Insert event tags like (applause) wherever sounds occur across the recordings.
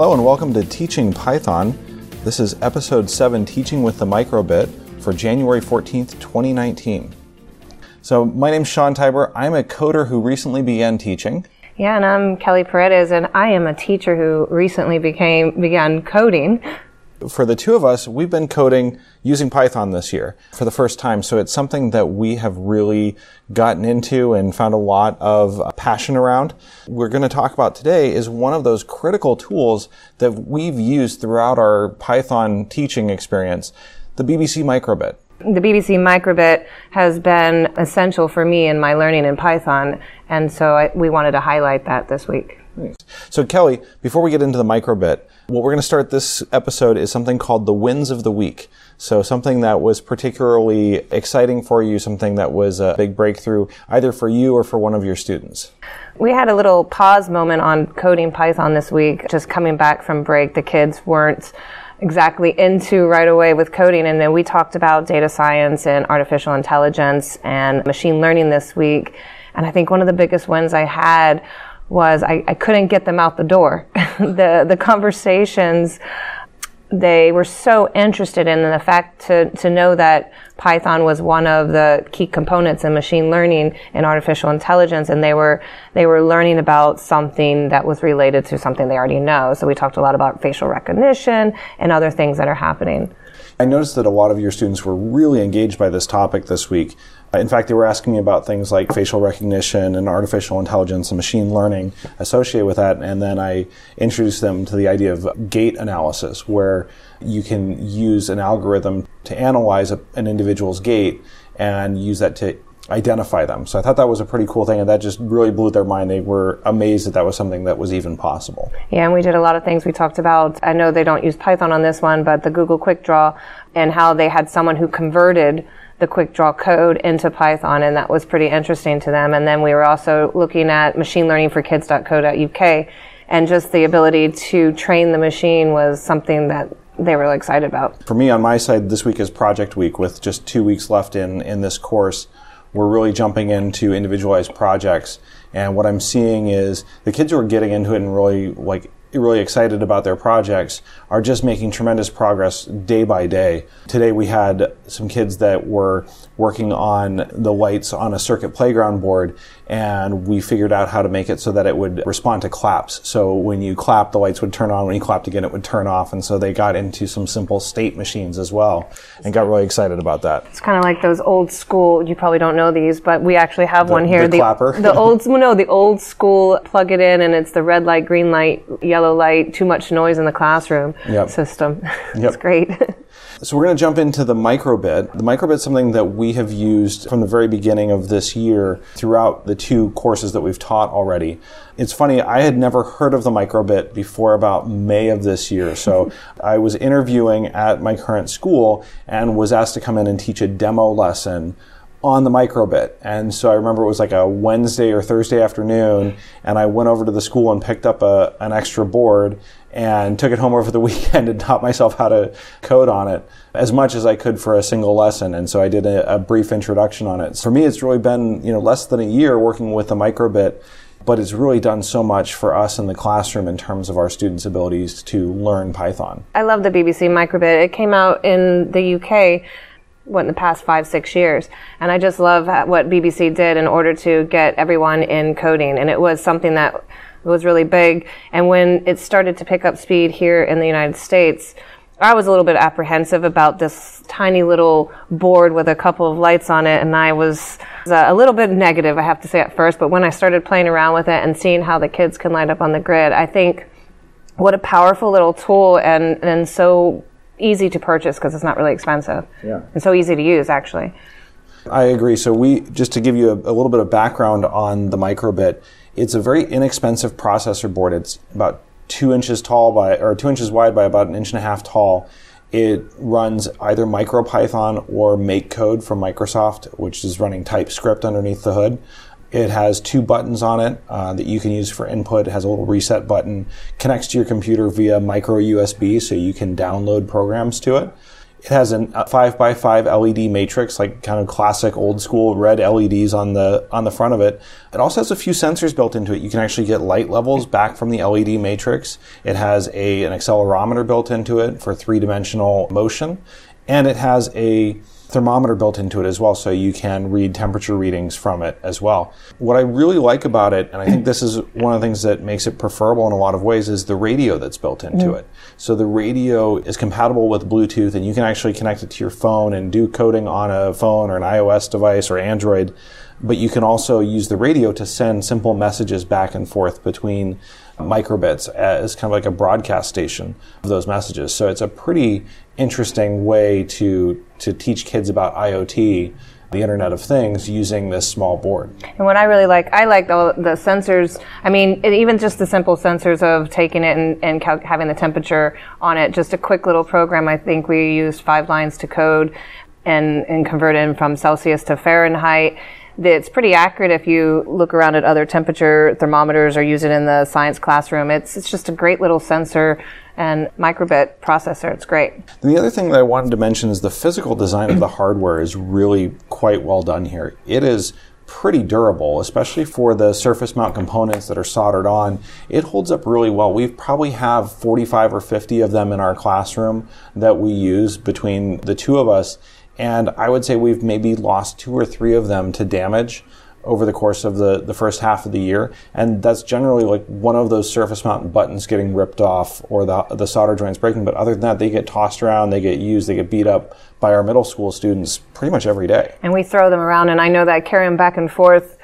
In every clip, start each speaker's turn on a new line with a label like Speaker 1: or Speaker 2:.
Speaker 1: Hello and welcome to Teaching Python. This is episode 7, Teaching with the Microbit, for January 14th, 2019. So, my name's Sean Tibor. I'm a coder who recently began teaching.
Speaker 2: Yeah, and I'm Kelly Paredes, and I am a teacher who recently became began coding
Speaker 1: for the two of us, we've been coding using Python this year for the first time. So it's something that we have really gotten into and found a lot of uh, passion around. We're going to talk about today is one of those critical tools that we've used throughout our Python teaching experience, the BBC Microbit.
Speaker 2: The BBC Microbit has been essential for me in my learning in Python, and so I, we wanted to highlight that this week.
Speaker 1: So, Kelly, before we get into the microbit, what we're going to start this episode is something called the wins of the week. So, something that was particularly exciting for you, something that was a big breakthrough, either for you or for one of your students.
Speaker 2: We had a little pause moment on coding Python this week, just coming back from break. The kids weren't exactly into right away with coding. And then we talked about data science and artificial intelligence and machine learning this week. And I think one of the biggest wins I had was I, I couldn't get them out the door. (laughs) the the conversations they were so interested in the fact to, to know that Python was one of the key components in machine learning and artificial intelligence, and they were they were learning about something that was related to something they already know. So we talked a lot about facial recognition and other things that are happening.
Speaker 1: I noticed that a lot of your students were really engaged by this topic this week. In fact, they were asking me about things like facial recognition and artificial intelligence and machine learning associated with that. And then I introduced them to the idea of gait analysis, where you can use an algorithm to analyze a, an individual's gait and use that to identify them. So I thought that was a pretty cool thing, and that just really blew their mind. They were amazed that that was something that was even possible.
Speaker 2: Yeah, and we did a lot of things. We talked about, I know they don't use Python on this one, but the Google Quick Draw and how they had someone who converted the quick draw code into Python, and that was pretty interesting to them. And then we were also looking at machine learning for kids.co.uk, and just the ability to train the machine was something that they were excited about.
Speaker 1: For me, on my side, this week is project week with just two weeks left in, in this course we're really jumping into individualized projects. And what I'm seeing is the kids who are getting into it and really like really excited about their projects are just making tremendous progress day by day. Today we had some kids that were working on the lights on a circuit playground board and we figured out how to make it so that it would respond to claps. So when you clap, the lights would turn on. When you clapped again, it would turn off. And so they got into some simple state machines as well and got really excited about that.
Speaker 2: It's kind of like those old school, you probably don't know these, but we actually have
Speaker 1: the,
Speaker 2: one here.
Speaker 1: The, the clapper. (laughs)
Speaker 2: the old, no, the old school plug it in and it's the red light, green light, yellow light, too much noise in the classroom
Speaker 1: yep.
Speaker 2: system. (laughs)
Speaker 1: Yep.
Speaker 2: it's great. (laughs)
Speaker 1: So we're going to jump into the microbit. The microbit is something that we have used from the very beginning of this year throughout the two courses that we've taught already. It's funny, I had never heard of the microbit before about May of this year. (laughs) So I was interviewing at my current school and was asked to come in and teach a demo lesson on the microbit. And so I remember it was like a Wednesday or Thursday afternoon, and I went over to the school and picked up a, an extra board and took it home over the (laughs) weekend and taught myself how to code on it as much as I could for a single lesson. And so I did a, a brief introduction on it. For me, it's really been, you know, less than a year working with the microbit but it's really done so much for us in the classroom in terms of our students' abilities to learn Python.
Speaker 2: I love the BBC Microbit. It came out in the UK what in the past five six years and i just love what bbc did in order to get everyone in coding and it was something that was really big and when it started to pick up speed here in the united states i was a little bit apprehensive about this tiny little board with a couple of lights on it and i was uh, a little bit negative i have to say at first but when i started playing around with it and seeing how the kids can light up on the grid i think what a powerful little tool and, and so easy to purchase because it's not really expensive.
Speaker 1: Yeah.
Speaker 2: And so easy to use, actually.
Speaker 1: I agree. So we, just to give you a, a, little bit of background on the microbit, it's a very inexpensive processor board. It's about two inches tall by, or two inches wide by about an inch and a half tall. It runs either MicroPython or MakeCode from Microsoft, which is running TypeScript underneath the hood. It has two buttons on it uh, that you can use for input. It has a little reset button. Connects to your computer via micro USB, so you can download programs to it. It has a 5x5 LED matrix, like kind of classic old school red LEDs on the on the front of it. It also has a few sensors built into it. You can actually get light levels back from the LED matrix. It has a an accelerometer built into it for three dimensional motion, and it has a thermometer built into it as well, so you can read temperature readings from it as well. What I really like about it, and I think this is one of the things that makes it preferable in a lot of ways, is the radio that's built into mm. it. So the radio is compatible with Bluetooth, and you can actually connect it to your phone and do coding on a phone or an iOS device or Android. But you can also use the radio to send simple messages back and forth between microbits as kind of like a broadcast station of those messages. So it's a pretty interesting way to to teach kids about IoT the Internet of Things using this small board.
Speaker 2: And what I really like, I like the, the sensors. I mean, it, even just the simple sensors of taking it and, and cal- having the temperature on it. Just a quick little program. I think we used five lines to code and, and convert it from Celsius to Fahrenheit it's pretty accurate if you look around at other temperature thermometers or use it in the science classroom. It's, it's just a great little sensor and microbit processor. It's great.
Speaker 1: And the other thing that I wanted to mention is the physical design of the (clears throat) hardware is really quite well done here. It is pretty durable, especially for the surface mount components that are soldered on. It holds up really well. We probably have 45 or 50 of them in our classroom that we use between the two of us and I would say we've maybe lost two or three of them to damage over the course of the, the first half of the year. And that's generally like one of those surface mount buttons getting ripped off or the, the solder joints breaking. But other than that, they get tossed around, they get used, they get beat up by our middle school students pretty much every day.
Speaker 2: And we throw them around, and I know that I carry them back and forth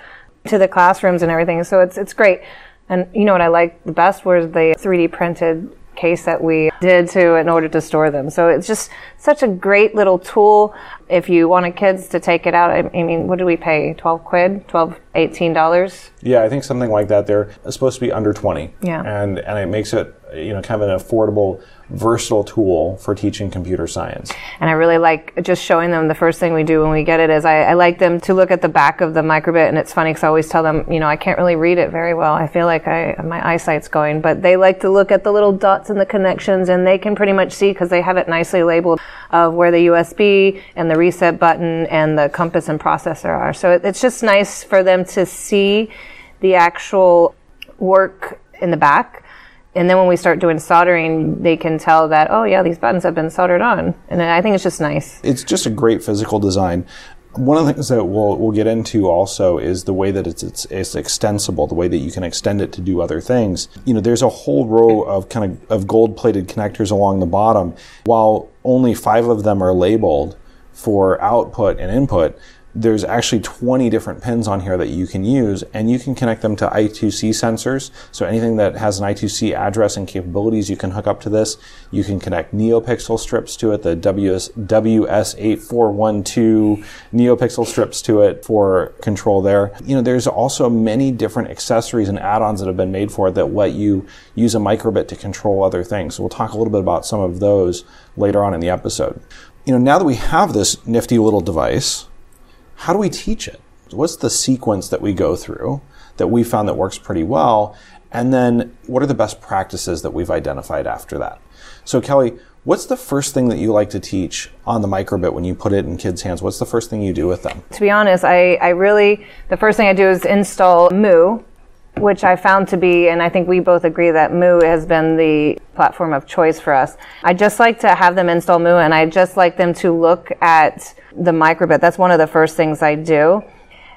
Speaker 2: to the classrooms and everything. So it's, it's great. And you know what I like the best was the 3D printed case that we did to in order to store them. So it's just such a great little tool. If you wanted kids to take it out, I mean, what do we pay? 12 quid? 12, 18 dollars?
Speaker 1: Yeah, I think something like that. They're supposed to be under 20.
Speaker 2: Yeah.
Speaker 1: And, and it makes it, you know, kind of an affordable versatile tool for teaching computer science.
Speaker 2: And I really like just showing them the first thing we do when we get it is I, I like them to look at the back of the microbit and it's funny because I always tell them, you know, I can't really read it very well. I feel like I, my eyesight's going, but they like to look at the little dots and the connections and they can pretty much see because they have it nicely labeled of where the USB and the reset button and the compass and processor are. So it, it's just nice for them to see the actual work in the back and then when we start doing soldering, they can tell that, oh, yeah, these buttons have been soldered on. And I think it's just nice.
Speaker 1: It's just a great physical design. One of the things that we'll, we'll get into also is the way that it's, it's, it's extensible, the way that you can extend it to do other things. You know, there's a whole row of kind of, of gold plated connectors along the bottom. While only five of them are labeled for output and input, there's actually 20 different pins on here that you can use and you can connect them to I2C sensors. So anything that has an I2C address and capabilities, you can hook up to this. You can connect NeoPixel strips to it, the WS, WS8412 NeoPixel strips to it for control there. You know, there's also many different accessories and add-ons that have been made for it that let you use a microbit to control other things. So we'll talk a little bit about some of those later on in the episode. You know, now that we have this nifty little device, how do we teach it? What's the sequence that we go through that we found that works pretty well? And then what are the best practices that we've identified after that? So, Kelly, what's the first thing that you like to teach on the microbit when you put it in kids' hands? What's the first thing you do with them?
Speaker 2: To be honest, I, I really, the first thing I do is install Mu, which I found to be, and I think we both agree that Mu has been the platform of choice for us. I just like to have them install Mu, and I just like them to look at the microbit. That's one of the first things I do.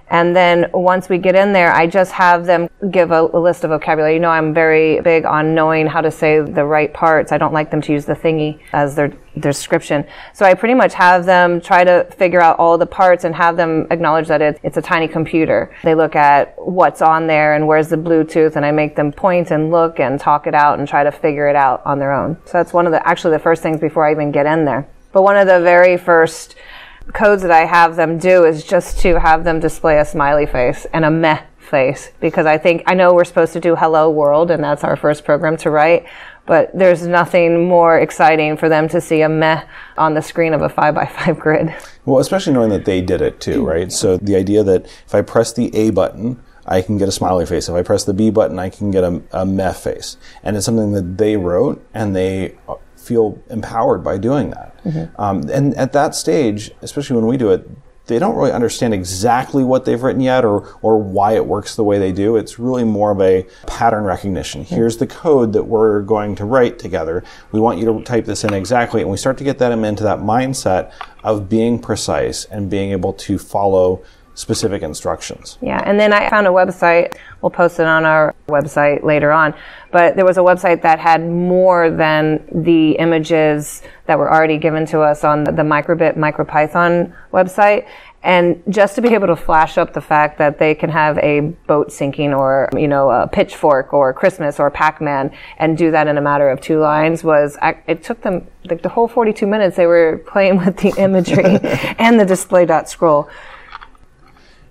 Speaker 2: And then once we get in there, I just have them give a, a, list of vocabulary. You know, I'm very big on knowing how to say the right parts. I don't like them to use the thingy as their description. So I pretty much have them try to figure out all the parts and have them acknowledge that it, it's a tiny computer. They look at what's on there and where's the Bluetooth and I make them point and look and talk it out and try to figure it out on their own. So that's one of the, actually the first things before I even get in there. But one of the very first codes that I have them do is just to have them display a smiley face and a meh face because I think I know we're supposed to do hello world and that's our first program to write, but there's nothing more exciting for them to see a meh on the screen of a 5 by 5 grid.
Speaker 1: Well, especially knowing that they did it too, right? So the idea that if I press the A button, I can get a smiley face. If I press the B button, I can get a, a meh face. And it's something that they wrote and they feel empowered by doing that. Um, and at that stage, especially when we do it, they don't really understand exactly what they've written yet or, or why it works the way they do. It's really more of a pattern recognition. Here's the code that we're going to write together. We want you to type this in exactly. And we start to get them into that mindset of being precise and being able to follow specific instructions.
Speaker 2: Yeah, and then I found a website. We'll post it on our website later on. But there was a website that had more than the images that were already given to us on the, Microbit MicroPython website. And just to be able to flash up the fact that they can have a boat sinking or, you know, a pitchfork or Christmas or Pac-Man and do that in a matter of two lines was, it took them like the whole 42 minutes they were playing with the imagery (laughs) and the display dot scroll.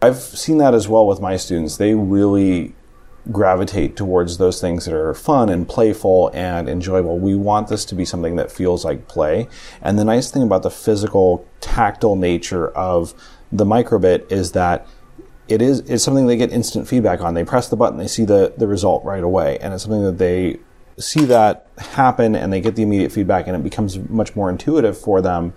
Speaker 1: I've seen that as well with my students. They really gravitate towards those things that are fun and playful and enjoyable. We want this to be something that feels like play. And the nice thing about the physical, tactile nature of the microbit is that it is it's something they get instant feedback on. They press the button, they see the, the result right away. And it's something that they see that happen and they get the immediate feedback and it becomes much more intuitive for them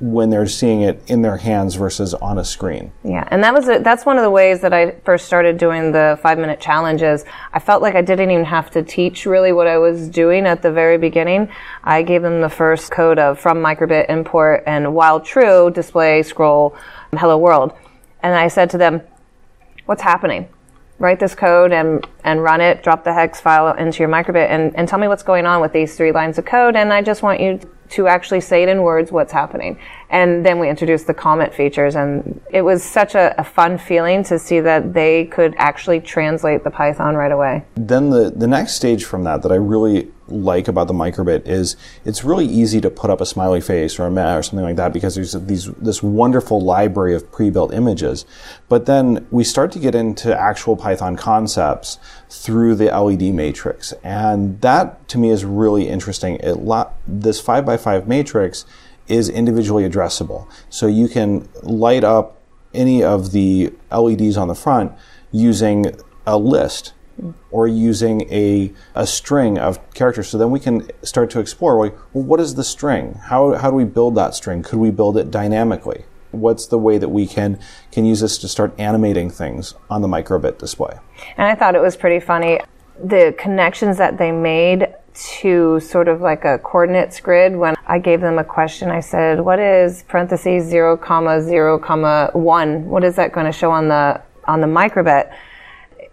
Speaker 1: when they're seeing it in their hands versus on a screen.
Speaker 2: Yeah, and that was a, that's one of the ways that I first started doing the five minute challenges. I felt like I didn't even have to teach really what I was doing at the very beginning. I gave them the first code of from microbit import and while true display scroll hello world, and I said to them, "What's happening?" write this code and, and run it, drop the hex file into your microbit and, and tell me what's going on with these three lines of code. And I just want you to actually say it in words what's happening. And then we introduced the comment features and it was such a, a fun feeling to see that they could actually translate the Python right away.
Speaker 1: Then the, the next stage from that that I really like about the microbit is it's really easy to put up a smiley face or a or something like that because there's these this wonderful library of pre-built images. But then we start to get into actual Python concepts through the LED matrix, and that to me is really interesting. It this five by five matrix is individually addressable, so you can light up any of the LEDs on the front using a list or using a, a string of characters. So then we can start to explore, well, what is the string? How, how do we build that string? Could we build it dynamically? What's the way that we can, can use this to start animating things on the microbit display?
Speaker 2: And I thought it was pretty funny. The connections that they made to sort of like a coordinates grid when I gave them a question. I said, what is parentheses zero comma zero comma one? What is that going to show on the, on the microbit?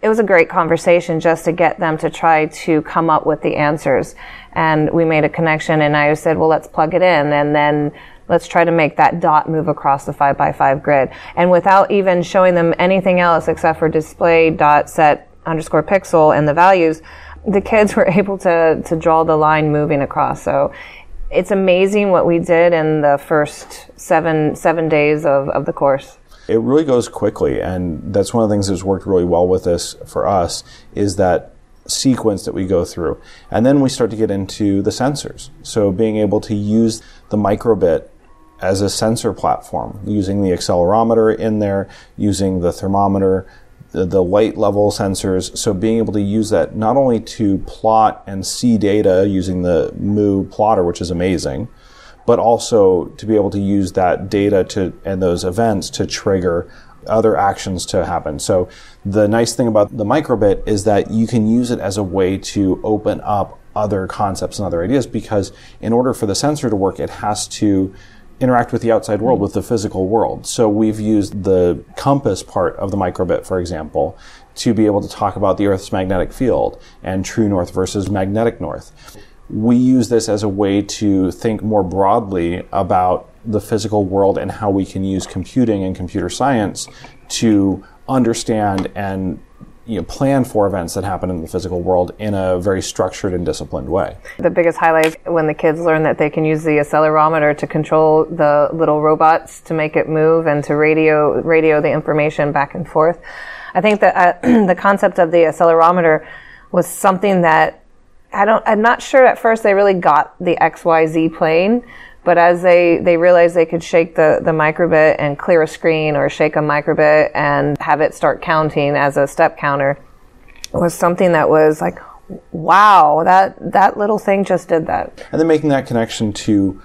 Speaker 2: it was a great conversation just to get them to try to come up with the answers. And we made a connection and I said, well, let's plug it in and then let's try to make that dot move across the five by five grid. And without even showing them anything else except for display dot set underscore pixel and the values, the kids were (laughs) able to, to draw the line moving across. So it's amazing what we did in the first seven, seven days of, of the course
Speaker 1: it really goes quickly, and that's one of the things that's worked really well with this for us is that sequence that we go through. And then we start to get into the sensors. So being able to use the microbit as a sensor platform, using the accelerometer in there, using the thermometer, the, light level sensors. So being able to use that not only to plot and see data using the Mu plotter, which is amazing, but also to be able to use that data to and those events to trigger other actions to happen. So the nice thing about the microbit is that you can use it as a way to open up other concepts and other ideas because in order for the sensor to work, it has to interact with the outside world, with the physical world. So we've used the compass part of the microbit, for example, to be able to talk about the Earth's magnetic field and true north versus magnetic north we use this as a way to think more broadly about the physical world and how we can use computing and computer science to understand and you know, plan for events that happen in the physical world in a very structured and disciplined way.
Speaker 2: The biggest highlight is when the kids learn that they can use the accelerometer to control the little robots to make it move and to radio radio the information back and forth. I think that uh, (clears throat) the concept of the accelerometer was something that I don't, I'm not sure at first they really got the XYZ plane, but as they, they realized they could shake the, the microbit and clear a screen or shake a microbit and have it start counting as a step counter was something that was like, wow, that that little thing just did that.
Speaker 1: And then making that connection to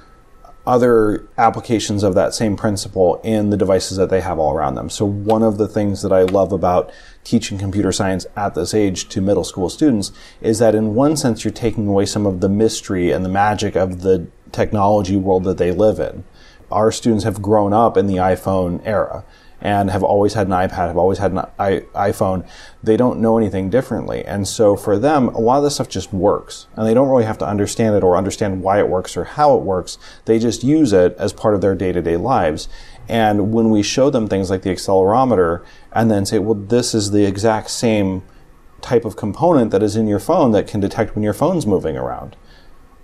Speaker 1: other applications of that same principle in the devices that they have all around them. So one of the things that I love about teaching computer science at this age to middle school students is that in one sense you're taking away some of the mystery and the magic of the technology world that they live in. Our students have grown up in the iPhone era and have always had an iPad, have always had an iPhone, they don't know anything differently. And so for them, a lot of this stuff just works. And they don't really have to understand it or understand why it works or how it works. They just use it as part of their day to day lives. And when we show them things like the accelerometer and then say, well, this is the exact same type of component that is in your phone that can detect when your phone's moving around.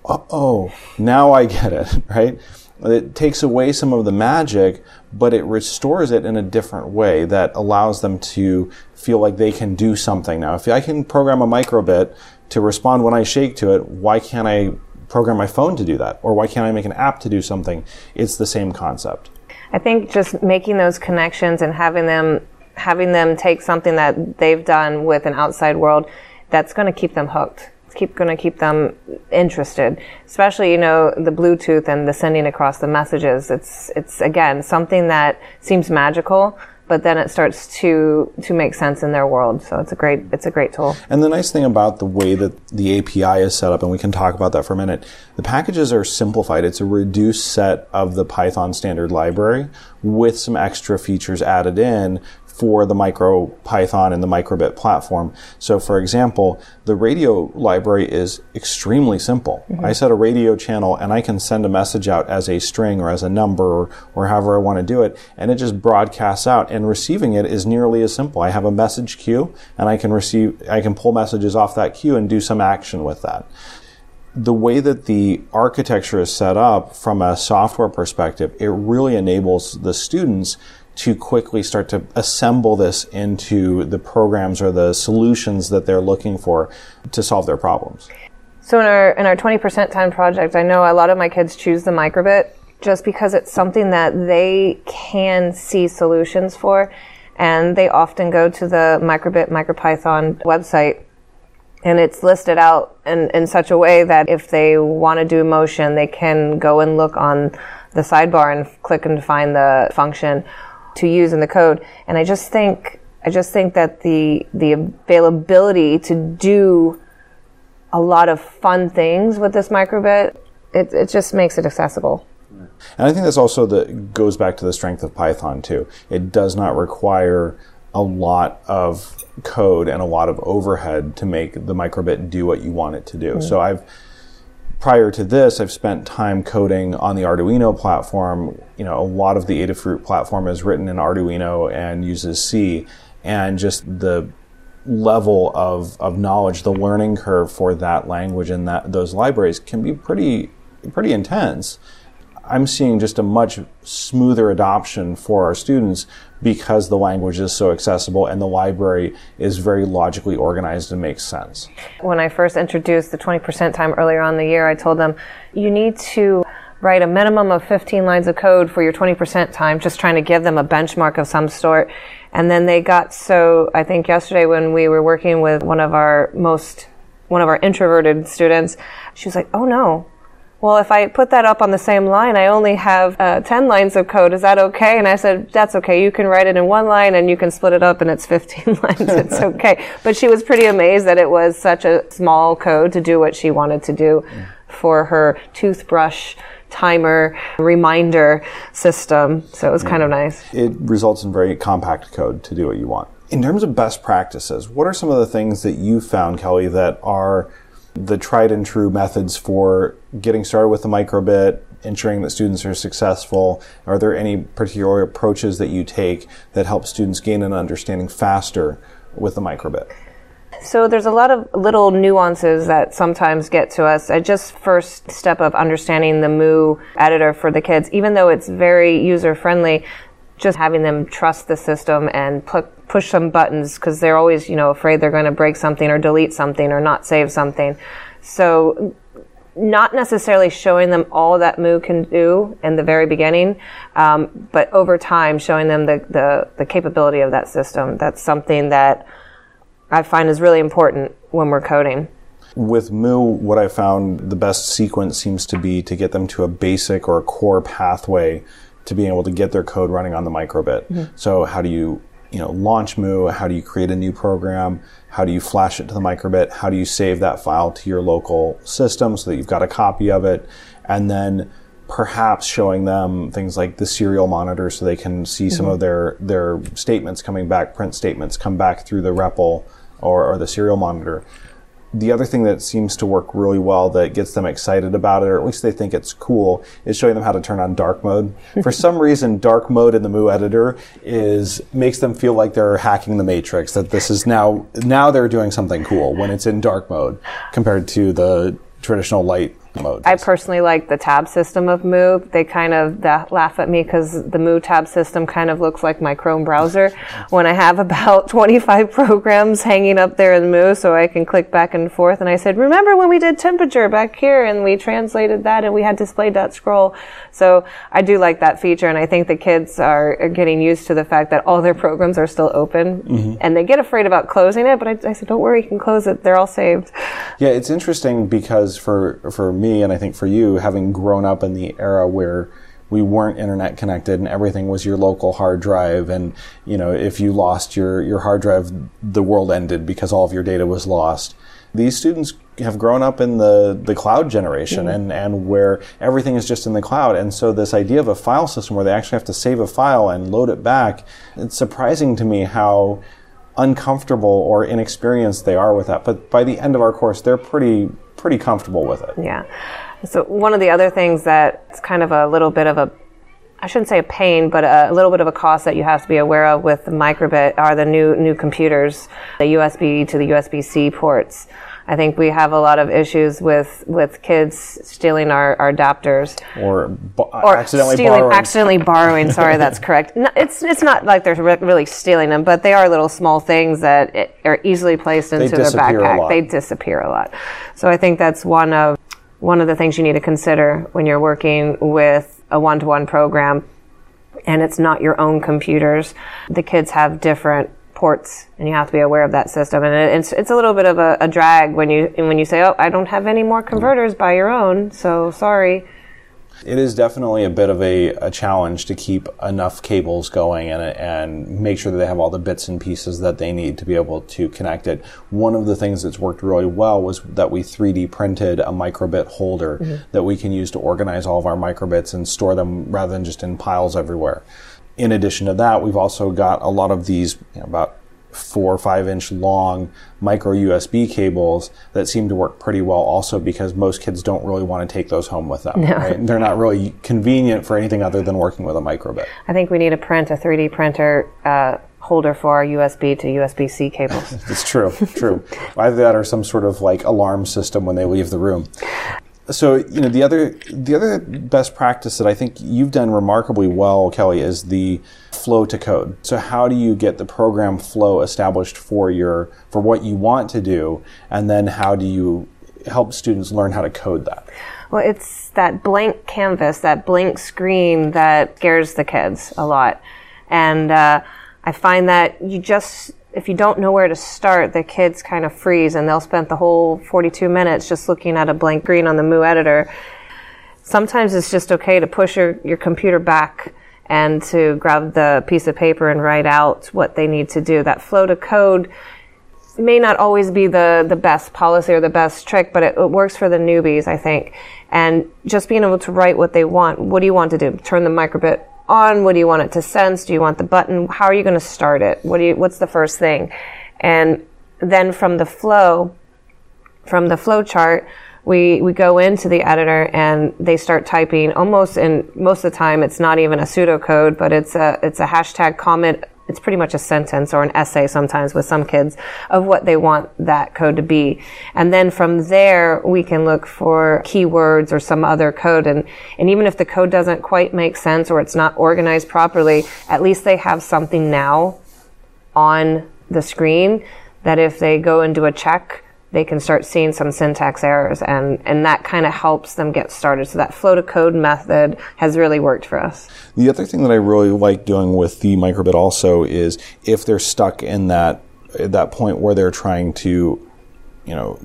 Speaker 1: Oh, now I get it, (laughs) right? It takes away some of the magic, but it restores it in a different way that allows them to feel like they can do something now. If I can program a microbit to respond when I shake to it, why can't I program my phone to do that? Or why can't I make an app to do something? It's the same concept.
Speaker 2: I think just making those connections and having them having them take something that they've done with an outside world, that's going to keep them hooked keep going to keep them interested. Especially you know the bluetooth and the sending across the messages. It's it's again something that seems magical but then it starts to to make sense in their world. So it's a great it's a great tool.
Speaker 1: And the nice thing about the way that the api is set up and we can talk about that for a minute the packages are simplified. It's a reduced set of the python standard library with some extra features added in for the MicroPython and the microbit platform. So for example, the radio library is extremely simple. Mm-hmm. I set a radio channel and I can send a message out as a string or as a number or, or however I want to do it and it just broadcasts out and receiving it is nearly as simple. I have a message queue and I can receive, I can pull messages off that queue and do some action with that the way that the architecture is set up from a software perspective, it really enables the students to quickly start to assemble this into the programs or the solutions that they're looking for to solve their problems.
Speaker 2: So in our in our 20% time project, I know a lot of my kids choose the microbit just because it's something that they can see solutions for and they often go to the microbit micropython website and it's listed out in, in such a way that if they want to do motion, they can go and look on the sidebar and click and find the function to use in the code. And I just think, I just think that the, the availability to do a lot of fun things with this microbit, it, it just makes it accessible.
Speaker 1: And I think that's also the goes back to the strength of Python too. It does not require a lot of code and a lot of overhead to make the microbit do what you want it to do. Mm-hmm. So I've prior to this, I've spent time coding on the Arduino platform. You know, a lot of the Adafruit platform is written in Arduino and uses C, and just the level of, of knowledge, the learning curve for that language and that those libraries can be pretty pretty intense. I'm seeing just a much smoother adoption for our students because the language is so accessible and the library is very logically organized and makes sense.
Speaker 2: When I first introduced the 20% time earlier on the year, I told them you need to write a minimum of 15 lines of code for your 20% time, just trying to give them a benchmark of some sort. And then they got so, I think yesterday when we were working with one of our most, one of our introverted students, she was like, oh no, well, if I put that up on the same line, I only have uh, 10 lines of code. Is that okay? And I said, that's okay. You can write it in one line and you can split it up and it's 15 (laughs) lines. It's (laughs) okay. But she was pretty amazed that it was such a small code to do what she wanted to do for her toothbrush timer reminder system. So it was yeah. kind of nice.
Speaker 1: It results in very compact code to do what you want. In terms of best practices, what are some of the things that you found, Kelly, that are the tried and true methods for getting started with the microbit, ensuring that students are successful? Are there any particular approaches that you take that help students gain an understanding faster with the microbit?
Speaker 2: So there's a lot of little nuances that sometimes get to us. I just first step of understanding the Mu editor for the kids, even though it's very user friendly, just having them trust the system and put, push some buttons because they're always, you know, afraid they're going to break something or delete something or not save something. So not necessarily showing them all that Mu can do in the very beginning, um, but over time showing them the, the, the capability of that system. That's something that I find is really important when we're coding.
Speaker 1: with Mu, what I found the best sequence seems to be to get them to a basic or a core pathway to being able to get their code running on the microbit. Mm-hmm. So how do you, you know, launch Mu? How do you create a new program? How do you flash it to the microbit? How do you save that file to your local system so that you've got a copy of it? And then perhaps showing them things like the serial monitor so they can see mm-hmm. some of their, their statements coming back, print statements come back through the REPL or, or the serial monitor the other thing that seems to work really well that gets them excited about it, or at least they think it's cool, is showing them how to turn on dark mode. (laughs) For some reason, dark mode in the Mu editor is makes them feel like they're hacking the matrix. That this is now now they're doing something cool when it's in dark mode compared to the traditional light modes.
Speaker 2: I personally like the tab system of Mu. They kind of laugh at me because the Mu tab system kind of looks like my Chrome browser (laughs) when I have about (laughs) 25 programs hanging up there in Mu so I can click back and forth. And I said, remember when we did temperature back here and we translated that and we had display.scroll. So I do like that feature and I think the kids are, are getting used to the fact that all their programs are still open mm-hmm. and they get afraid about closing it, but I, I said, don't worry, you can close it. They're all saved.
Speaker 1: Yeah, it's interesting because for, for me, me and I think for you, having grown up in the era where we weren't internet connected and everything was your local hard drive and you know if you lost your your hard drive the world ended because all of your data was lost these students have grown up in the, the cloud generation mm-hmm. and, and where everything is just in the cloud. And so this idea of a file system where they actually have to save a file and load it back, it's surprising to me how uncomfortable or inexperienced they are with that. But by the end of our course, they're pretty pretty comfortable with it.
Speaker 2: Yeah. So one of the other things that's kind of a little bit of a I shouldn't say a pain, but a, little bit of a cost that you have to be aware of with the microbit are the new new computers, the USB to the USB-C ports. I think we have a lot of issues with, with kids stealing our, our adapters
Speaker 1: or, uh, or accidentally
Speaker 2: stealing,
Speaker 1: borrowing.
Speaker 2: accidentally borrowing. Sorry, (laughs) that's correct. No, it's it's not like they're re- really stealing them, but they are little small things that it, are easily placed into their backpack. They disappear a lot. So I think that's one of one of the things you need to consider when you're working with a one-to-one program and it's not your own computers. The kids have different ports, and you have to be aware of that system. And it's it's a little bit of a, a drag when you when you say, "Oh, I don't have any more converters by your own," so sorry.
Speaker 1: It is definitely a bit of a, a challenge to keep enough cables going and, and make sure that they have all the bits and pieces that they need to be able to connect it. One of the things that's worked really well was that we 3D printed a microbit holder mm-hmm. that we can use to organize all of our microbits and store them rather than just in piles everywhere in addition to that, we've also got a lot of these you know, about four or five inch long micro USB cables that seem to work pretty well also because most kids don't really want to take those home with them. No. Right? They're not really convenient for anything other than working with a microbit.
Speaker 2: I think we need to print a 3D printer uh, holder for our USB to USB C cables. (laughs)
Speaker 1: it's true, true. Either that or some sort of like alarm system when they leave the room so you know the other the other best practice that I think you've done remarkably well, Kelly, is the flow to code. So how do you get the program flow established for your for what you want to do, and then how do you help students learn how to code that?
Speaker 2: Well, it's that blank canvas, that blank screen that scares the kids a lot, and uh, I find that you just if you don't know where to start, the kids kind of freeze and they'll spend the whole 42 minutes just looking at a blank screen on the Mu editor. Sometimes it's just okay to push your, your computer back and to grab the piece of paper and write out what they need to do. That flow to code may not always be the, the best policy or the best trick, but it, it, works for the newbies, I think. And just being able to write what they want. What do you want to do? Turn the microbit on? What do you want it to sense? Do you want the button? How are you going to start it? What do you, what's the first thing? And then from the flow, from the flow chart, we, we go into the editor and they start typing almost in most of the time it's not even a pseudocode, but it's a, it's a hashtag comment it's pretty much a sentence or an essay sometimes with some kids of what they want that code to be. And then from there, we can look for keywords or some other code. And, and even if the code doesn't quite make sense or it's not organized properly, at least they have something now on the screen that if they go and do a check, they can start seeing some syntax errors and, and that kind of helps them get started. So that flow to code method has really worked for us.
Speaker 1: The other thing that I really like doing with the microbit also is if they're stuck in that, at that point where they're trying to, you know,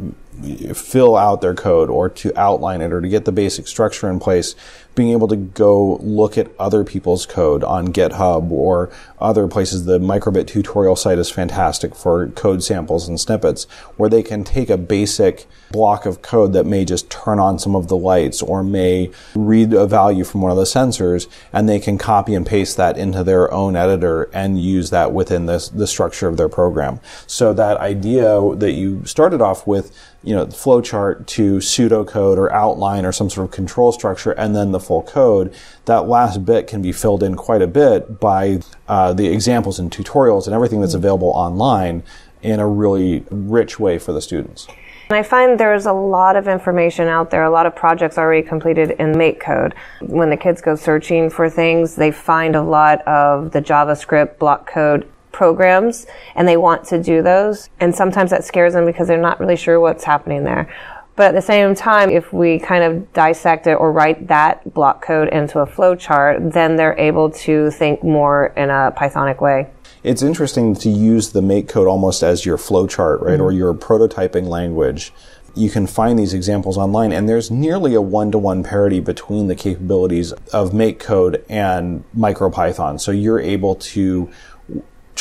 Speaker 1: fill out their code or to outline it or to get the basic structure in place, being able to go look at other people's code on GitHub or other places. The microbit tutorial site is fantastic for code samples and snippets where they can take a basic block of code that may just turn on some of the lights or may read a value from one of the sensors and they can copy and paste that into their own editor and use that within the, the structure of their program. So that idea that you started off with, you know, flowchart to pseudocode or outline or some sort of control structure and then the full code, that last bit can be filled in quite a bit by uh, the examples and tutorials and everything that's available online in a really rich way for the students.
Speaker 2: And I find there's a lot of information out there, a lot of projects already completed in MakeCode. When the kids go searching for things, they find a lot of the JavaScript block code programs and they want to do those. And sometimes that scares them because they're not really sure what's happening there. But at the same time, if we kind of dissect it or write that block code into a flowchart, then they're able to think more in a Pythonic way.
Speaker 1: It's interesting to use the make code almost as your flowchart, right, mm-hmm. or your prototyping language. You can find these examples online, and there's nearly a one-to-one parity between the capabilities of make code and MicroPython. So you're able to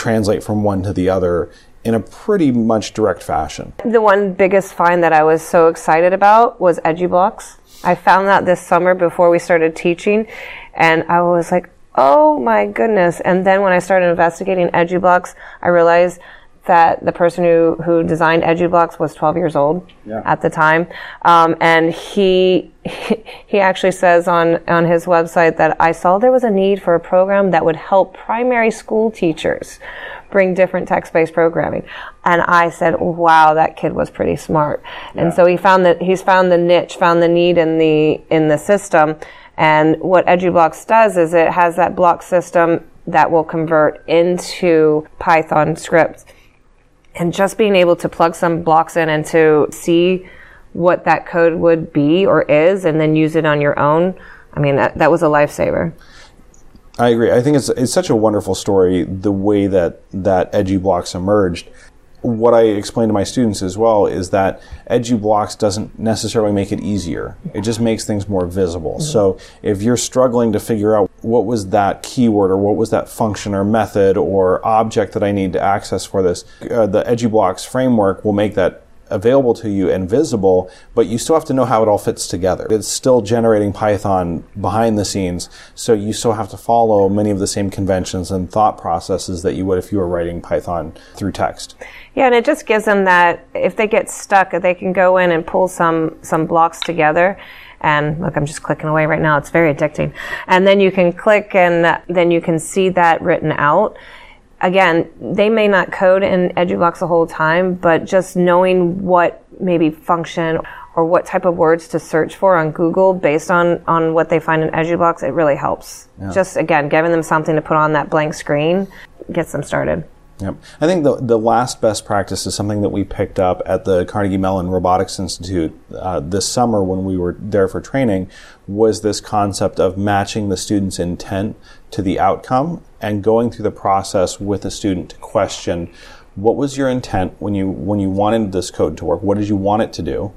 Speaker 1: translate from one to the other in a pretty much direct fashion.
Speaker 2: The one biggest find that I was so excited about was EduBlocks. I found that this summer before we started teaching, and I was like, oh my goodness. And then when I started investigating EduBlocks, I realized that the person who, who designed EduBlocks was 12 years old yeah. at the time. Um, and he, (laughs) he actually says on, on his website that I saw there was a need for a program that would help primary school teachers bring different text-based programming. And I said, wow, that kid was pretty smart. Yeah. And so he found that he's found the niche, found the need in the, in the system. And what EduBlocks does is it has that block system that will convert into Python scripts. And just being able to plug some blocks in and to see what that code would be or is and then use it on your own, I mean, that, that was a lifesaver.
Speaker 1: I agree. I think it's it's such a wonderful story the way that that EduBlocks emerged. What I explain to my students as well is that EduBlocks doesn't necessarily make it easier. It just makes things more visible. Mm-hmm. So if you're struggling to figure out what was that keyword or what was that function or method or object that I need to access for this, uh, the EduBlocks framework will make that available to you and visible, but you still have to know how it all fits together. It's still generating Python behind the scenes, so you still have to follow many of the same conventions and thought processes that you would if you were writing Python through text.
Speaker 2: Yeah, and it just gives them that if they get stuck, they can go in and pull some some blocks together. And look, I'm just clicking away right now. It's very addicting. And then you can click and then you can see that written out again, they may not code in EduBlocks the whole time, but just knowing what maybe function or what type of words to search for on Google based on, on what they find in EduBlocks, it really helps. Yeah. Just again, giving them something to put on that blank screen gets them started.
Speaker 1: Yep. I think the, the last best practice is something that we picked up at the Carnegie Mellon Robotics Institute uh, this summer when we were there for training was this concept of matching the student's intent to the outcome and going through the process with a student to question what was your intent when you when you wanted this code to work? What did you want it to do?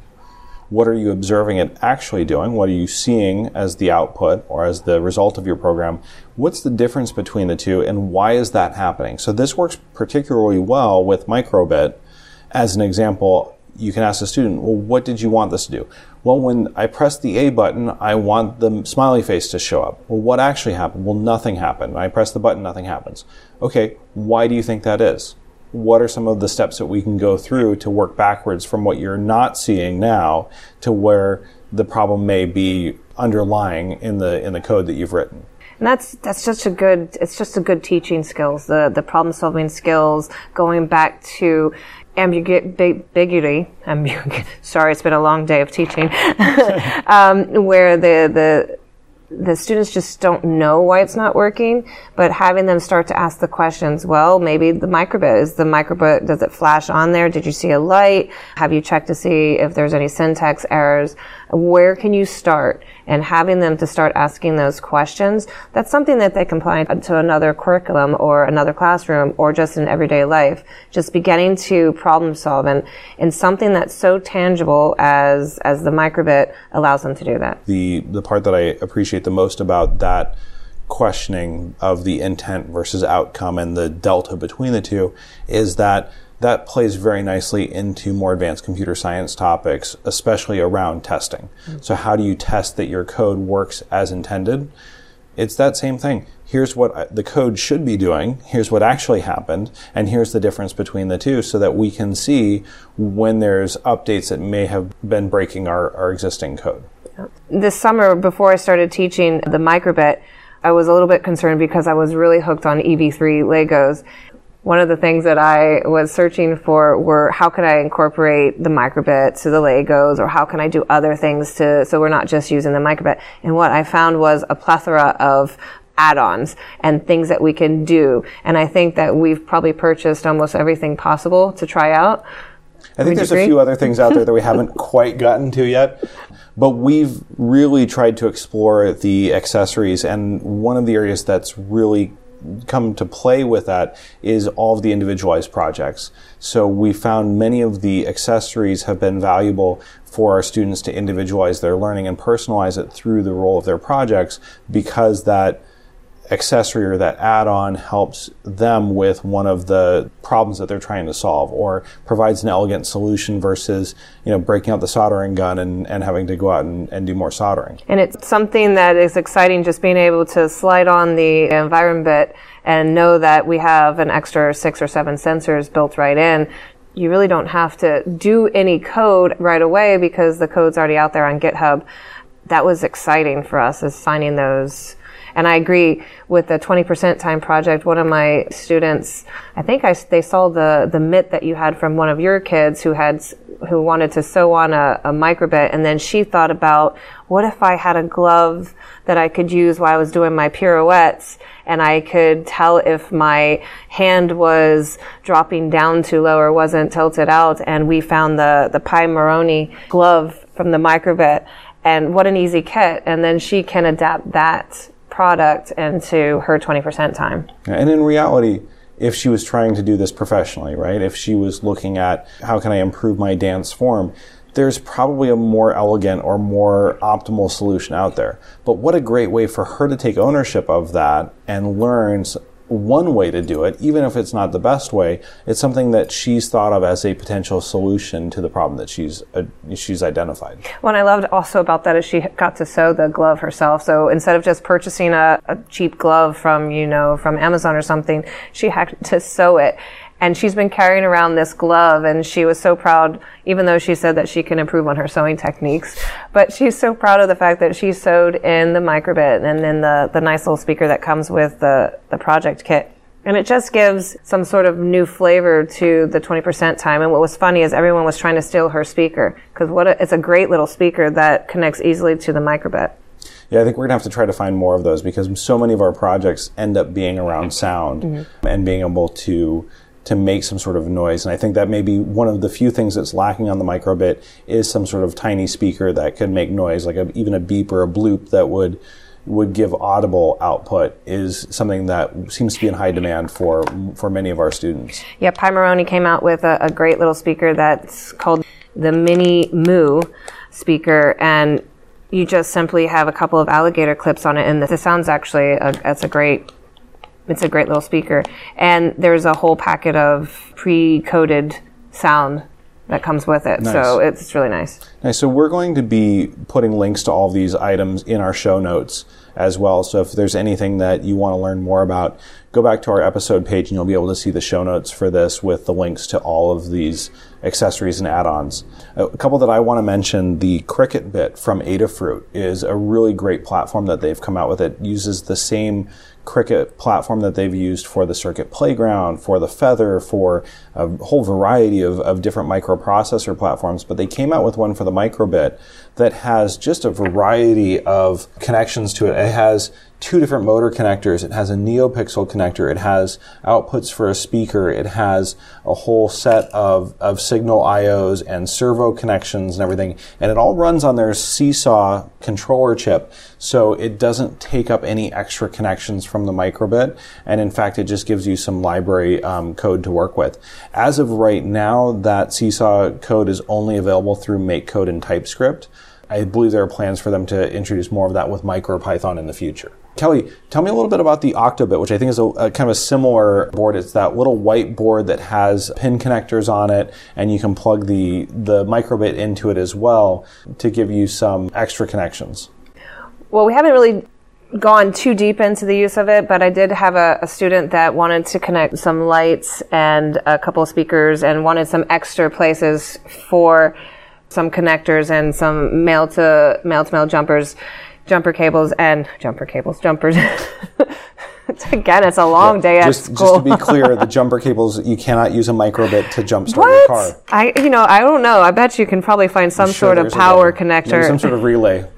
Speaker 1: What are you observing it actually doing? What are you seeing as the output or as the result of your program? What's the difference between the two and why is that happening? So this works particularly well with microbit. As an example, you can ask the student, well, what did you want this to do? Well, when I press the A button, I want the smiley face to show up. Well, what actually happened? Well, nothing happened. When I press the button, nothing happens. Okay, why do you think that is? What are some of the steps that we can go through to work backwards from what you're not seeing now to where the problem may be underlying in the in the code that you've written?
Speaker 2: And that's that's just a good it's just a good teaching skills the the problem solving skills going back to ambiguity ambiguity (laughs) sorry it's been a long day of teaching (laughs) um, where the the the students just don't know why it's not working, but having them start to ask the questions, well, maybe the microbit, is the microbit, does it flash on there? Did you see a light? Have you checked to see if there's any syntax errors? Where can you start? And having them to start asking those questions, that's something that they can apply to another curriculum or another classroom or just in everyday life. Just beginning to problem solve and, and something that's so tangible as, as the microbit allows them to do that.
Speaker 1: The, the part that I appreciate the most about that questioning of the intent versus outcome and the delta between the two is that that plays very nicely into more advanced computer science topics, especially around testing. Mm-hmm. So, how do you test that your code works as intended? It's that same thing. Here's what the code should be doing. Here's what actually happened. And here's the difference between the two so that we can see when there's updates that may have been breaking our, our existing code.
Speaker 2: This summer, before I started teaching the microbit, I was a little bit concerned because I was really hooked on EV3 Legos. One of the things that I was searching for were how can I incorporate the microbit to the Legos or how can I do other things to, so we're not just using the microbit. And what I found was a plethora of add-ons and things that we can do. And I think that we've probably purchased almost everything possible to try out.
Speaker 1: I think there's a few other things out there that we (laughs) haven't quite gotten to yet. But we've really tried to explore the accessories, and one of the areas that's really come to play with that is all of the individualized projects. So we found many of the accessories have been valuable for our students to individualize their learning and personalize it through the role of their projects because that accessory or that add-on helps them with one of the problems that they're trying to solve or provides an elegant solution versus you know breaking out the soldering gun and, and having to go out and, and do more soldering.
Speaker 2: And it's something that is exciting just being able to slide on the environment bit and know that we have an extra six or seven sensors built right in. You really don't have to do any code right away because the code's already out there on github. That was exciting for us is finding those and I agree with the 20% time project. One of my students, I think I, they saw the, the mitt that you had from one of your kids who had, who wanted to sew on a, a microbit. And then she thought about, what if I had a glove that I could use while I was doing my pirouettes and I could tell if my hand was dropping down too low or wasn't tilted out. And we found the, the Pimoroni glove from the microbit and what an easy kit. And then she can adapt that product into her 20% time.
Speaker 1: And in reality, if she was trying to do this professionally, right? If she was looking at how can I improve my dance form, there's probably a more elegant or more optimal solution out there. But what a great way for her to take ownership of that and learn one way to do it, even if it's not the best way, it's something that she's thought of as a potential solution to the problem that she's uh, she's identified.
Speaker 2: What I loved also about that is she got to sew the glove herself. So instead of just purchasing a, a cheap glove from you know from Amazon or something, she had to sew it and she's been carrying around this glove and she was so proud even though she said that she can improve on her sewing techniques but she's so proud of the fact that she sewed in the microbit and then the, the nice little speaker that comes with the, the project kit and it just gives some sort of new flavor to the 20% time. And what was funny is everyone was trying to steal her speaker because what a, it's a great little speaker that connects easily to the microbit.
Speaker 1: Yeah, I think we're gonna have to try to find more of those because so many of our projects end up being around sound mm-hmm. and being able to to make some sort of noise. And I think that may be one of the few things that's lacking on the microbit is some sort of tiny speaker that could make noise, like a, even a beep or a bloop that would would give audible output is something that seems to be in high demand for for many of our students.
Speaker 2: Yeah, Pimoroni came out with a, a great little speaker that's called the Mini Moo speaker, and you just simply have a couple of alligator clips on it, and the sound's actually a, it's a great it's a great little speaker. And there's a whole packet of pre-coded sound that comes with it. Nice. So it's really nice.
Speaker 1: Nice. So we're going to be putting links to all these items in our show notes as well. So if there's anything that you want to learn more about, go back to our episode page and you'll be able to see the show notes for this with the links to all of these accessories and add-ons. A couple that I want to mention, the Crickit Bit from Adafruit is a really great platform that they've come out with. It uses the same Crickit platform that they've used for the Circuit Playground, for the Feather, for a whole variety of, of different microprocessor platforms, but they came out with one for the Microbit that has just a variety of connections to it. It has two different motor connectors. It has a NeoPixel connector. It has outputs for a speaker. It has a whole set of, of signal IOs and servo connections and everything. And it all runs on their Seesaw controller chip. So it doesn't take up any extra connections from the microbit. And in fact, it just gives you some library um, code to work with. As of right now, that Seesaw code is only available through MakeCode and TypeScript. I believe there are plans for them to introduce more of that with MicroPython in the future. Kelly, tell me a little bit about the Octobit, which I think is a, a, kind of a similar board. It's that little white board that has pin connectors on it, and you can plug the the microbit into it as well to give you some extra connections.
Speaker 2: Well, we haven't really gone too deep into the use of it, but I did have a, a, student that wanted to connect some lights and a couple of speakers and wanted some extra places for some connectors and some male to male to male jumpers jumper cables and jumper cables, jumpers. (laughs) Again, it's a long yeah, day at
Speaker 1: just,
Speaker 2: school.
Speaker 1: Just to be clear, the (laughs) jumper cables you cannot use a microbit to jumpstart what? your car.
Speaker 2: I, you know, I don't know. I bet you can probably find some sure sort of power connector,
Speaker 1: Maybe some sort of relay. (laughs)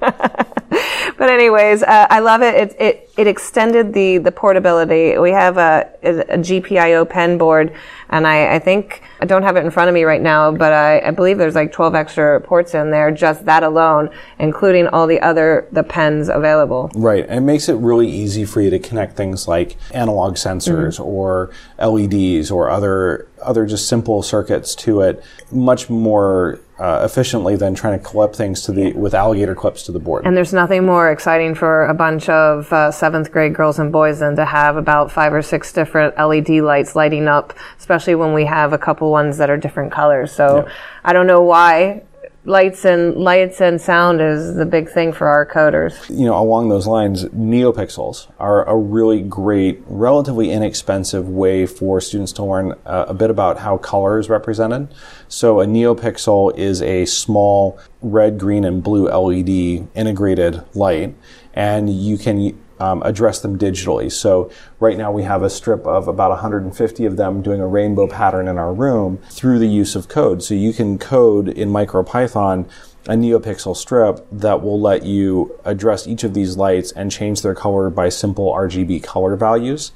Speaker 2: but anyways, uh, I love it. It, it. it extended the the portability. We have a, a GPIO pen board, and I, I think I don't have it in front of me right now, but I, I believe there's like 12 extra ports in there, just that alone, including all the other the pens available.
Speaker 1: Right, and it makes it really easy for you to connect things like analog sensors mm-hmm. or LEDs or other other just simple circuits to it much more uh, efficiently than trying to clip things to the with alligator clips to the board.
Speaker 2: And there's nothing more exciting for a bunch of uh, seventh grade girls and boys than to have about five or six different LED lights lighting up, especially when we have a couple ones that are different colors. So yeah. I don't know why lights and lights and sound is the big thing for our coders.
Speaker 1: You know, along those lines, NeoPixels are a really great, relatively inexpensive way for students to learn uh, a bit about how color is represented. So a NeoPixel is a small red, green, and blue LED integrated light, and you can um, address them digitally. So right now we have a strip of about 150 of them doing a rainbow pattern in our room through the use of code. So you can code in MicroPython a NeoPixel strip that will let you address each of these lights and change their color by simple RGB color values.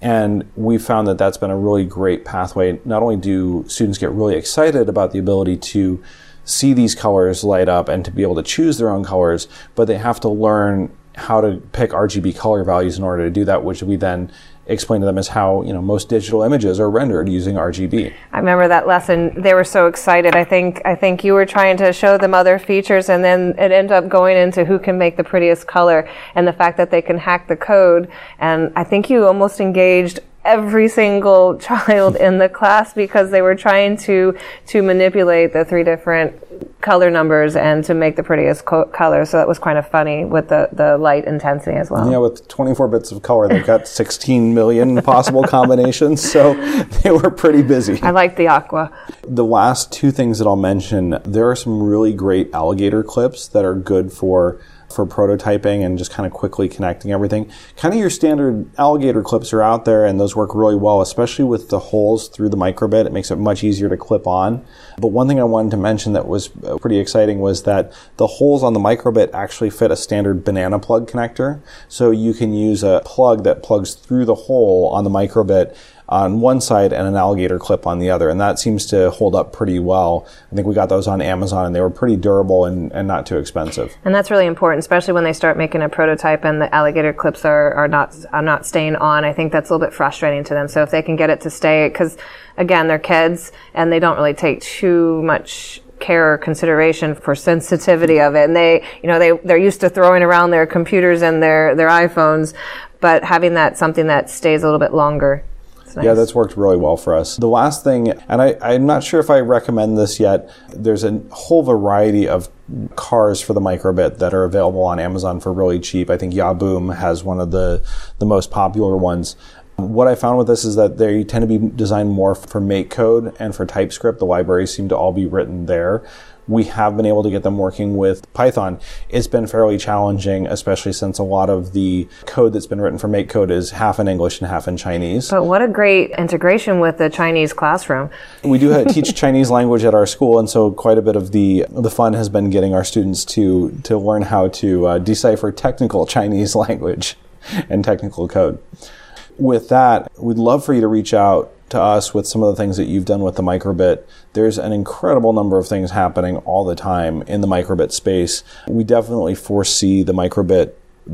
Speaker 1: And we found that that's been a really great pathway. Not only do students get really excited about the ability to see these colors light up and to be able to choose their own colors, but they have to learn how to pick RGB color values in order to do that, which we then explain to them as how you know most digital images are rendered using RGB.
Speaker 2: I remember that lesson. They were so excited. I think I think you were trying to show them other features, and then it ended up going into who can make the prettiest color and the fact that they can hack the code. And I think you almost engaged every single (laughs) child in the class because they were trying to to manipulate the three different color numbers and to make the prettiest co- color. So that was kind of funny with the the light intensity as well.
Speaker 1: Yeah, with 24 bits of color, they've got (laughs) 16 million possible combinations. So (laughs) they were pretty busy.
Speaker 2: I like the aqua.
Speaker 1: The last two things that I'll mention, there are some really great alligator clips that are good for for prototyping and just kind of quickly connecting everything. Kind of your standard alligator clips are out there and those work really well, especially with the holes through the microbit. It makes it much easier to clip on. But one thing I wanted to mention that was uh, pretty exciting was that the holes on the microbit actually fit a standard banana plug connector. So you can use a plug that plugs through the hole on the microbit on one side and an alligator clip on the other. And that seems to hold up pretty well. I think we got those on Amazon and they were pretty durable and, and not too expensive.
Speaker 2: And that's really important, especially when they start making a prototype and the alligator clips are, are not are not staying on. I think that's a little bit frustrating to them. So if they can get it to stay, because again, they're kids and they don't really take too much care or consideration for sensitivity of it. And they, you know, they, they're used to throwing around their computers and their, their iPhones, but having that something that stays a little bit longer
Speaker 1: Nice. Yeah, that's worked really well for us. The last thing, and I, I'm not sure if I recommend this yet, there's a whole variety of cars for the microbit that are available on Amazon for really cheap. I think Yahboom has one of the, the most popular ones. What I found with this is that they tend to be designed more for MakeCode and for TypeScript. The libraries seem to all be written there we have been able to get them working with Python. It's been fairly challenging, especially since a lot of the code that's been written for MakeCode is half in English and half in Chinese.
Speaker 2: But what a great integration with the Chinese classroom.
Speaker 1: We do (laughs) teach Chinese language at our school, and so quite a bit of the the fun has been getting our students to to learn how to uh, decipher technical (laughs) Chinese language. and technical code. With that, we'd love for you to reach out to us with some of the things that you've done with the microbit. There's an incredible number of things happening all the time in the microbit space. We definitely foresee the microbit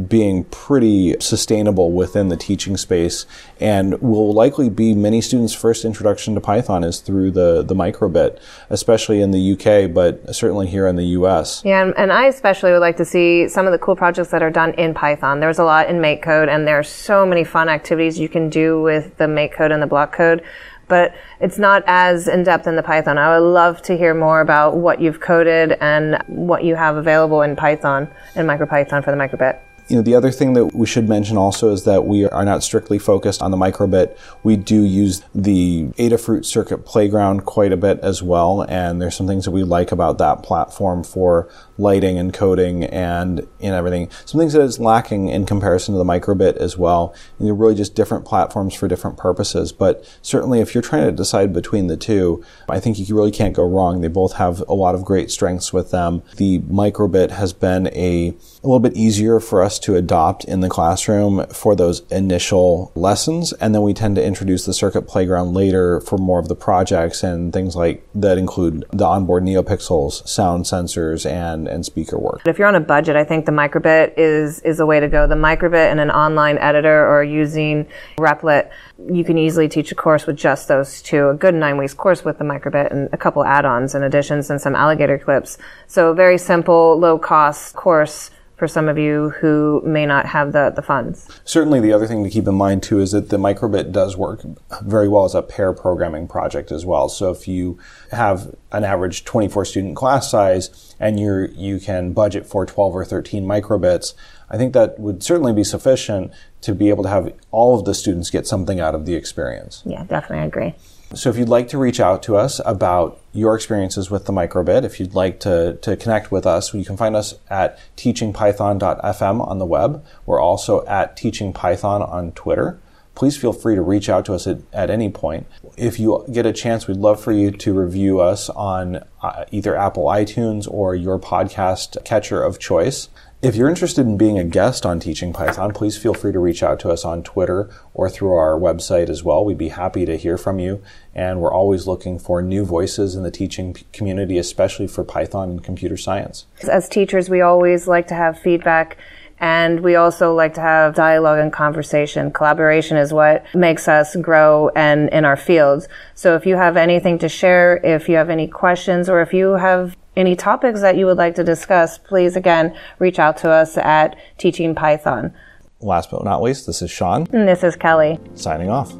Speaker 1: being pretty sustainable within the teaching space and will likely be many students' first introduction to Python is through the, the microbit, especially in the UK, but certainly here in the US.
Speaker 2: Yeah, and, and I especially would like to see some of the cool projects that are done in Python. There's a lot in MakeCode, and there are so many fun activities you can do with the MakeCode and the block code but it's not as in depth in the Python. I would love to hear more about what you've coded and what you have available in Python and MicroPython for the microbit.
Speaker 1: You know, the other thing that we should mention also is that we are not strictly focused on the microbit. We do use the Adafruit Circuit Playground quite a bit as well, and there's some things that we like about that platform for lighting and coding and in everything. Some things that is lacking in comparison to the microbit as well. And they're really just different platforms for different purposes. But certainly, if you're trying to decide between the two, I think you really can't go wrong. They both have a lot of great strengths with them. The microbit has been a, a little bit easier for us to adopt in the classroom for those initial lessons. And then we tend to introduce the circuit playground later for more of the projects and things like that include the onboard NeoPixels, sound sensors, and and, speaker work.
Speaker 2: If you're on a budget, I think the microbit is is a way to go. The microbit and an online editor or using Replit, you can easily teach a course with just those two. A good nine weeks course with the microbit and a couple add-ons and additions and some alligator clips. So very simple, low cost course for some of you who may not have the, the funds.
Speaker 1: Certainly, the other thing to keep in mind too is that the microbit does work very well as a pair programming project as well. So if you have an average 24 student class size and you you can budget for 12 or 13 microbits, I think that would certainly be sufficient to be able to have all of the students get something out of the experience.
Speaker 2: Yeah, definitely, I agree.
Speaker 1: So if you'd like to reach out to us about your experiences with the microbit, if you'd like to, to connect with us, you can find us at teachingpython.fm on the web. We're also at teachingpython on Twitter. Please feel free to reach out to us at, at any point. If you get a chance, we'd love for you to review us on uh, either Apple iTunes or your podcast catcher of choice. If you're interested in being a guest on Teaching Python, please feel free to reach out to us on Twitter or through our website as well. We'd be happy to hear from you. And we're always looking for new voices in the teaching community, especially for Python and computer science.
Speaker 2: As teachers, we always like to have feedback and we also like to have dialogue and conversation. Collaboration is what makes us grow and in our fields. So if you have anything to share, if you have any questions, or if you have any topics that you would like to discuss, please again reach out to us at Teaching Python.
Speaker 1: Last but not least, this is Sean.
Speaker 2: And this is Kelly.
Speaker 1: Signing off.